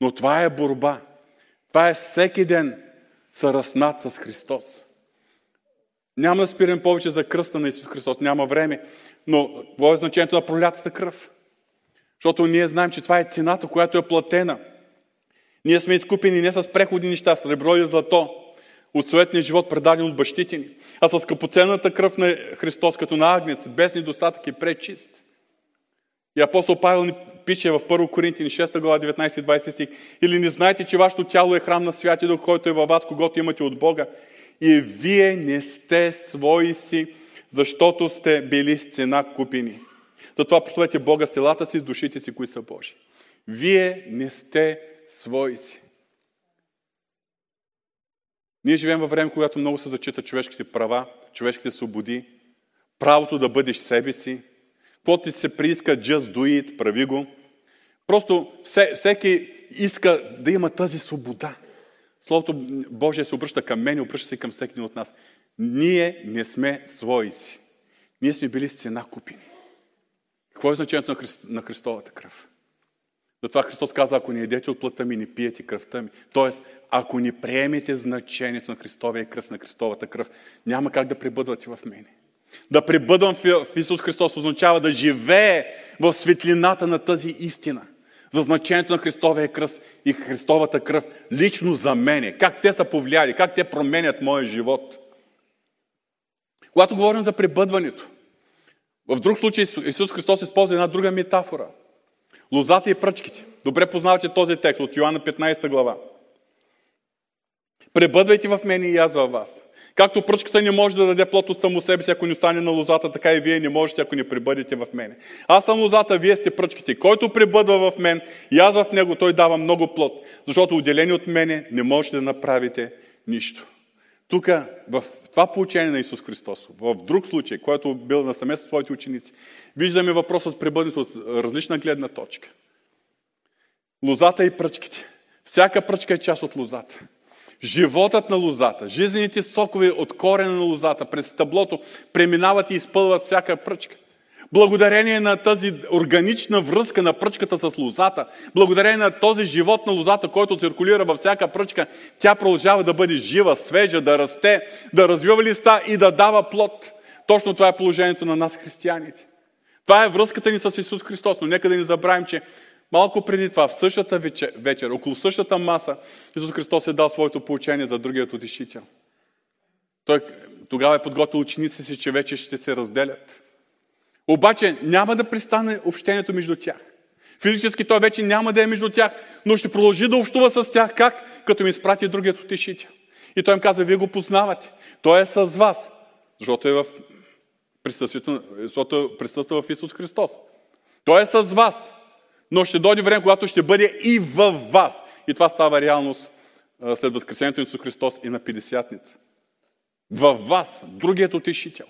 Но това е борба. Това е всеки ден съраснат с Христос. Няма да спирам повече за кръста на Исус Христос, няма време, но какво е значението на пролятата кръв? Защото ние знаем, че това е цената, която е платена. Ние сме изкупени не с преходни неща, с ребро и злато, от суетния живот, предаден от бащите ни, а с скъпоценната кръв на Христос, като на агнец, без недостатък и пречист. И апостол Павел ни пише в 1 Коринтини 6 глава 19-20 стих. Или не знаете, че вашето тяло е храм на Святия Дух, който е във вас, когато имате от Бога. И вие не сте свои си, защото сте били с цена купени. Затова прославете Бога с телата си, с душите си, които са Божи. Вие не сте свои си. Ние живеем във време, когато много се зачита човешките права, човешките свободи, правото да бъдеш себе си. Какво ти се прииска, just do it, прави го. Просто всеки иска да има тази свобода. Словото Божие се обръща към мен и обръща се към всеки един от нас. Ние не сме свои си. Ние сме били с цена купини. Какво е значението на, Христ, на Христовата кръв? Затова Христос каза, ако не едете от плътта ми, не пиете кръвта ми. Тоест, ако не приемете значението на Христовия кръст, на Христовата кръв, няма как да прибъдвате в мене. Да прибъдвам в Исус Христос означава да живее в светлината на тази истина. За значението на Христовия кръст и Христовата кръв лично за мене. Как те са повлияли, как те променят моя живот. Когато говорим за пребъдването, в друг случай Исус Христос използва една друга метафора. Лозата и пръчките. Добре познавате този текст от Йоанна 15 глава. Пребъдвайте в мене и аз във вас. Както пръчката не може да даде плод от само себе си, ако не остане на лозата, така и вие не можете, ако не пребъдете в мене. Аз съм лозата, вие сте пръчките. Който пребъдва в мен и аз в него, той дава много плод. Защото отделени от мене не можете да направите нищо. Тук, в това получение на Исус Христос, в друг случай, който бил на съместно с своите ученици, виждаме въпросът с пребъднето от различна гледна точка. Лозата и пръчките. Всяка пръчка е част от лозата. Животът на лозата, жизнените сокове от корена на лозата през таблото преминават и изпълват всяка пръчка. Благодарение на тази органична връзка на пръчката с лозата, благодарение на този живот на лозата, който циркулира във всяка пръчка, тя продължава да бъде жива, свежа, да расте, да развива листа и да дава плод. Точно това е положението на нас, християните. Това е връзката ни с Исус Христос, но нека да не забравим, че малко преди това, в същата вечер, вечер около същата маса, Исус Христос е дал своето получение за другият утешител. Той тогава е подготвил ученици си, че вече ще се разделят. Обаче няма да пристане общението между тях. Физически той вече няма да е между тях, но ще продължи да общува с тях. Как? Като ми изпрати другият утешител. И той им казва, вие го познавате. Той е с вас, защото е в присъствието, защото присъства в Исус Христос. Той е с вас, но ще дойде време, когато ще бъде и във вас. И това става реалност след възкресението Исус Христос и на Пидесятница. във вас, другият утешител.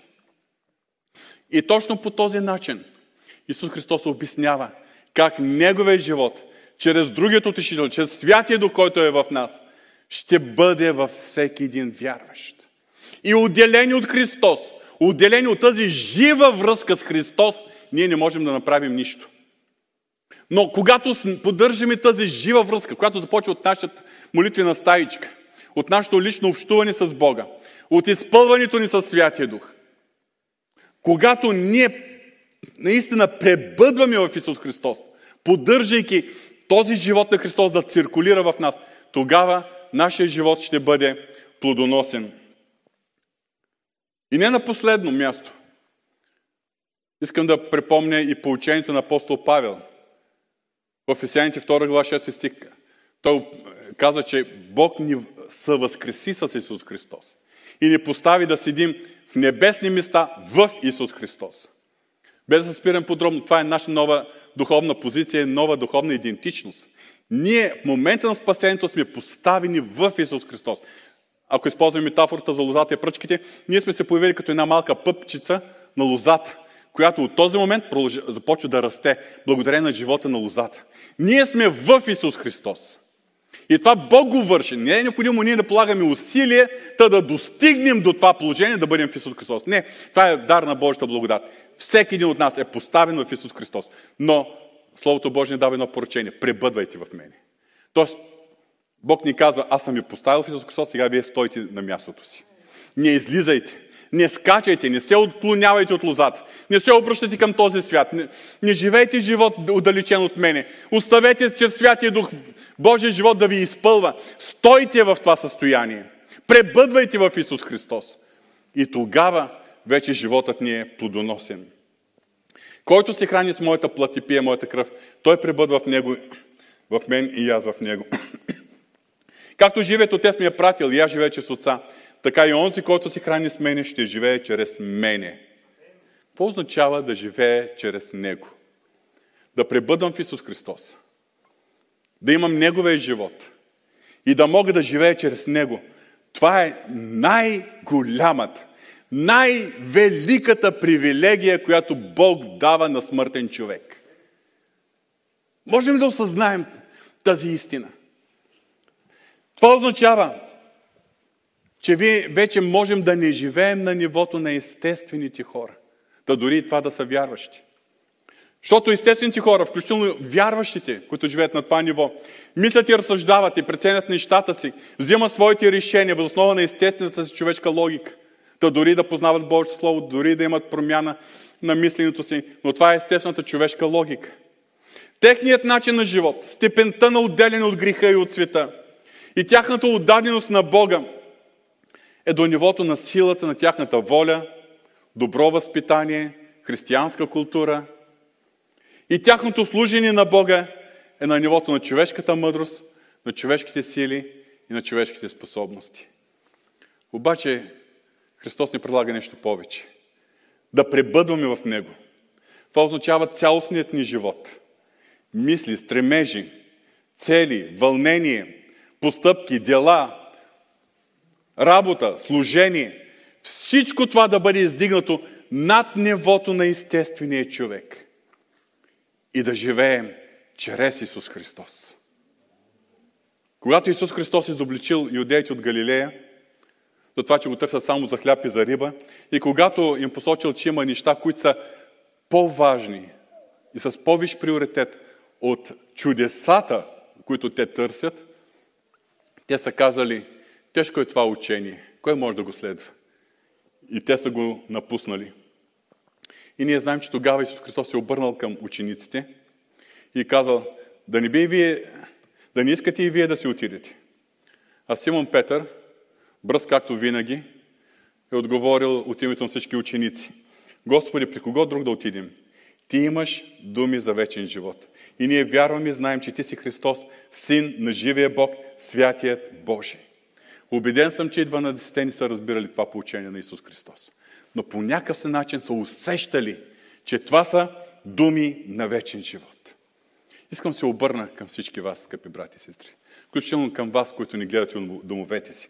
И точно по този начин Исус Христос обяснява как Неговия живот, чрез другият утешител, чрез святия дух, който е в нас, ще бъде във всеки един вярващ. И отделени от Христос, отделени от тази жива връзка с Христос, ние не можем да направим нищо. Но когато поддържаме тази жива връзка, която започва от нашата молитвена стаичка, от нашето лично общуване с Бога, от изпълването ни със Святия Дух, когато ние наистина пребъдваме в Исус Христос, поддържайки този живот на Христос да циркулира в нас, тогава нашия живот ще бъде плодоносен. И не на последно място. Искам да припомня и поучението на апостол Павел. В Ефесяните 2 глава 6 стих. Той каза, че Бог ни съвъзкреси с Исус Христос и ни постави да седим в небесни места в Исус Христос. Без да спирам подробно, това е наша нова духовна позиция, нова духовна идентичност. Ние в момента на спасението сме поставени в Исус Христос. Ако използваме метафората за лозата и пръчките, ние сме се появили като една малка пъпчица на лозата, която от този момент започва да расте, благодарение на живота на лозата. Ние сме в Исус Христос. И това Бог го върши. Не е необходимо ние да полагаме усилие, та да достигнем до това положение, да бъдем в Исус Христос. Не, това е дар на Божията благодат. Всеки един от нас е поставен в Исус Христос. Но Словото Божие дава едно поръчение. Пребъдвайте в мене. Тоест, Бог ни казва, аз съм ви поставил в Исус Христос, сега вие стойте на мястото си. Не излизайте. Не скачайте, не се отклонявайте от лозата. Не се обръщайте към този свят. Не, не живейте живот отдалечен от мене. Оставете чрез Святия Дух Божия живот да ви изпълва. Стойте в това състояние. Пребъдвайте в Исус Христос. И тогава вече животът ни е плодоносен. Който се храни с моята плът и пие моята кръв, той пребъдва в него, в мен и аз в него. Както живеят Отец ми е пратил и аз живея чрез Отца, така и онзи, който се храни с мене, ще живее чрез мене. Какво означава да живее чрез Него? Да пребъдвам в Исус Христос. Да имам Неговия живот. И да мога да живея чрез Него. Това е най-голямата, най-великата привилегия, която Бог дава на смъртен човек. Можем да осъзнаем тази истина. Това означава, че вие вече можем да не живеем на нивото на естествените хора. Да дори и това да са вярващи. Защото естествените хора, включително вярващите, които живеят на това ниво, мислят и разсъждават и преценят нещата си, взимат своите решения въз основа на естествената си човешка логика. Да дори да познават Божието Слово, дори да имат промяна на мисленето си. Но това е естествената човешка логика. Техният начин на живот, степента на отделяне от греха и от света и тяхната отдаденост на Бога е до нивото на силата на тяхната воля, добро възпитание, християнска култура. И тяхното служение на Бога е на нивото на човешката мъдрост, на човешките сили и на човешките способности. Обаче Христос ни предлага нещо повече. Да пребъдваме в Него. Това означава цялостният ни живот. Мисли, стремежи, цели, вълнение, постъпки, дела, работа, служение, всичко това да бъде издигнато над нивото на естествения човек и да живеем чрез Исус Христос. Когато Исус Христос изобличил иудеите от Галилея, за това, че го търсят само за хляб и за риба, и когато им посочил, че има неща, които са по-важни и с по-виш приоритет от чудесата, които те търсят, те са казали – Тежко е това учение. Кой може да го следва? И те са го напуснали. И ние знаем, че тогава Исус Христос се е обърнал към учениците и казал, да не, би вие, да не искате и вие да си отидете. А Симон Петър, бръз както винаги, е отговорил от името на всички ученици. Господи, при кого друг да отидем? Ти имаш думи за вечен живот. И ние вярваме и знаем, че Ти си Христос, Син на живия Бог, Святият Божий. Убеден съм, че идва на десетени са разбирали това поучение на Исус Христос. Но по някакъв начин са усещали, че това са думи на вечен живот. Искам се обърна към всички вас, скъпи брати и сестри. Включително към вас, които ни гледате от домовете си.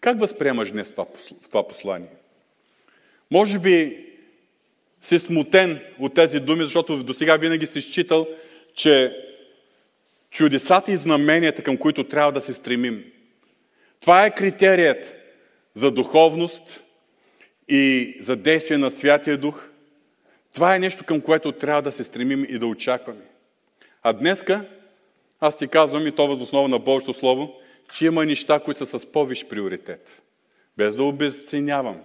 Как възприемаш днес това послание? Може би си смутен от тези думи, защото до сега винаги си считал, че чудесата и знаменията, към които трябва да се стремим, това е критерият за духовност и за действие на Святия Дух. Това е нещо, към което трябва да се стремим и да очакваме. А днеска аз ти казвам и то възоснова на Божието Слово, че има неща, които са с повиш приоритет. Без да обесценявам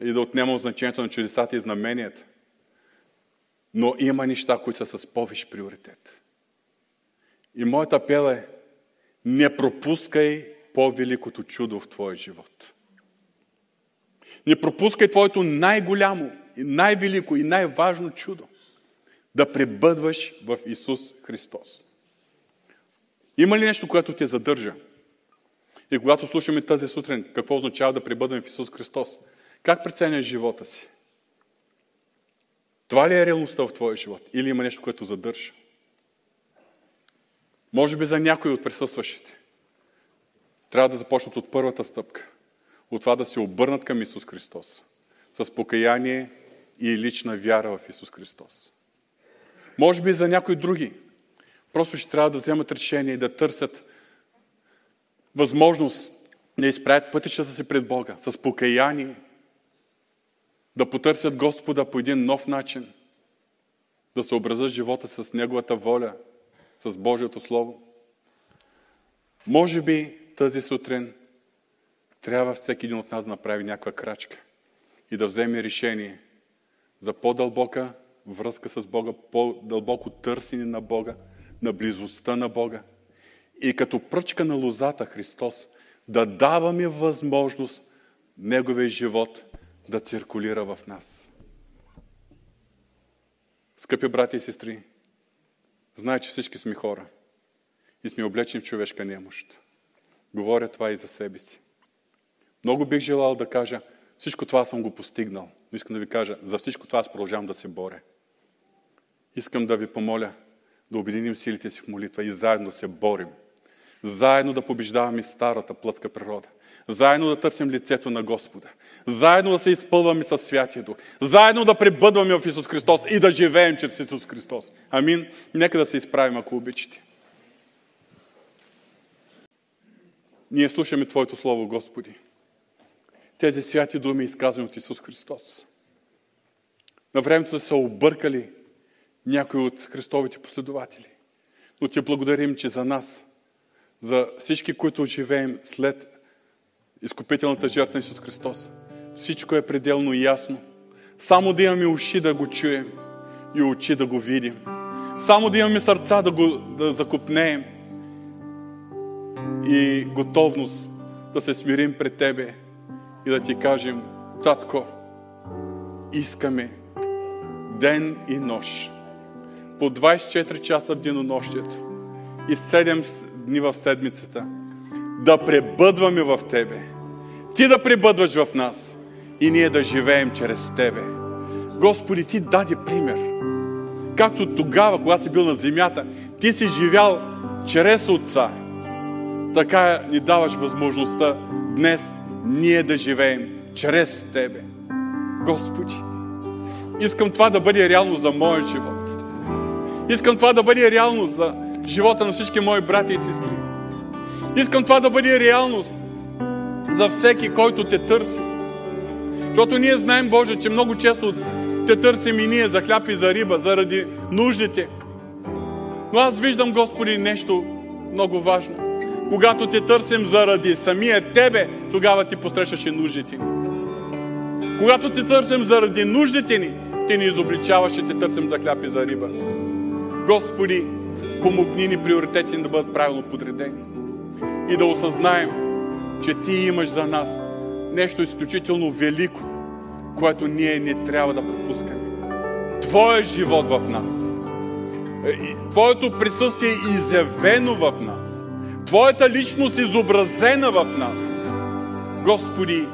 и да отнемам значението на чудесата и знаменията. Но има неща, които са с повиш приоритет. И моят апел е, не пропускай по-великото чудо в твоя живот. Не пропускай твоето най-голямо, най-велико и най-важно чудо. Да пребъдваш в Исус Христос. Има ли нещо, което те задържа? И когато слушаме тази сутрин, какво означава да пребъдваме в Исус Христос? Как преценяш живота си? Това ли е реалността в твоя живот? Или има нещо, което задържа? Може би за някои от присъстващите трябва да започнат от първата стъпка. От това да се обърнат към Исус Христос. С покаяние и лична вяра в Исус Христос. Може би за някои други. Просто ще трябва да вземат решение и да търсят възможност да изправят пътищата си пред Бога с покаяние, да потърсят Господа по един нов начин, да се образят живота с Неговата воля, с Божието Слово. Може би тази сутрин трябва всеки един от нас да направи някаква крачка и да вземе решение за по-дълбока връзка с Бога, по-дълбоко търсене на Бога, на близостта на Бога. И като пръчка на лозата Христос да даваме възможност Неговия живот да циркулира в нас. Скъпи брати и сестри, знае, че всички сме хора и сме облечени в човешка немощ. Говоря това и за себе си. Много бих желал да кажа, всичко това съм го постигнал. Но искам да ви кажа, за всичко това аз продължавам да се боря. Искам да ви помоля да обединим силите си в молитва и заедно да се борим. Заедно да побеждаваме старата плътска природа. Заедно да търсим лицето на Господа. Заедно да се изпълваме със Святия Дух. Заедно да пребъдваме в Исус Христос и да живеем чрез Исус Христос. Амин. Нека да се изправим, ако обичате. Ние слушаме Твоето Слово, Господи. Тези святи думи, изказани от Исус Христос. На времето са объркали някои от Христовите последователи. Но Ти благодарим, че за нас, за всички, които живеем след изкупителната жертва на Исус Христос, всичко е пределно ясно. Само да имаме уши да го чуем и очи да го видим. Само да имаме сърца да го да закупнеем и готовност да се смирим пред Тебе и да Ти кажем, Татко, искаме ден и нощ, по 24 часа в денонощието и 7 дни в седмицата, да пребъдваме в Тебе. Ти да пребъдваш в нас и ние да живеем чрез Тебе. Господи, Ти даде пример. Както тогава, когато си бил на земята, Ти си живял чрез Отца – така ни даваш възможността днес ние да живеем чрез Тебе. Господи, искам това да бъде реално за моя живот. Искам това да бъде реалност за живота на всички мои брати и сестри. Искам това да бъде реалност за всеки, който те търси. Защото ние знаем, Боже, че много често те търсим и ние за хляб и за риба, заради нуждите. Но аз виждам, Господи, нещо много важно. Когато те търсим заради самия Тебе, тогава ти посрещаше нуждите ни. Когато те търсим заради нуждите ни, ти ни изобличаваш и те търсим за хляб и за риба. Господи, помогни ни приоритети да бъдат правилно подредени. И да осъзнаем, че Ти имаш за нас нещо изключително велико, което ние не трябва да пропускаме. Твоя живот в нас. Е, Твоето присъствие е изявено в нас. Твоята личност е изобразена в нас. Господи,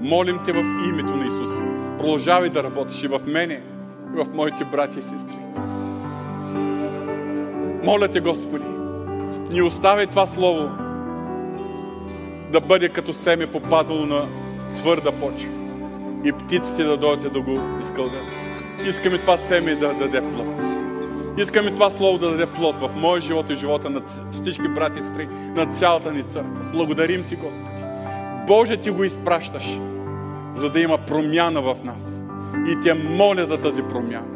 молим Те в името на Исус. Продължавай да работиш и в мене, и в моите брати и сестри. Моля Те, Господи, ни оставяй това Слово да бъде като семе попаднало на твърда почва. И птиците да дойдат да го изкълват. Искаме това семе да даде плод. Искаме това слово да даде плод в моя живот и живота на всички брати и сестри, на цялата ни църква. Благодарим Ти, Господи. Боже, Ти го изпращаш, за да има промяна в нас. И Те моля за тази промяна.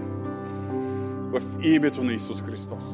В името на Исус Христос.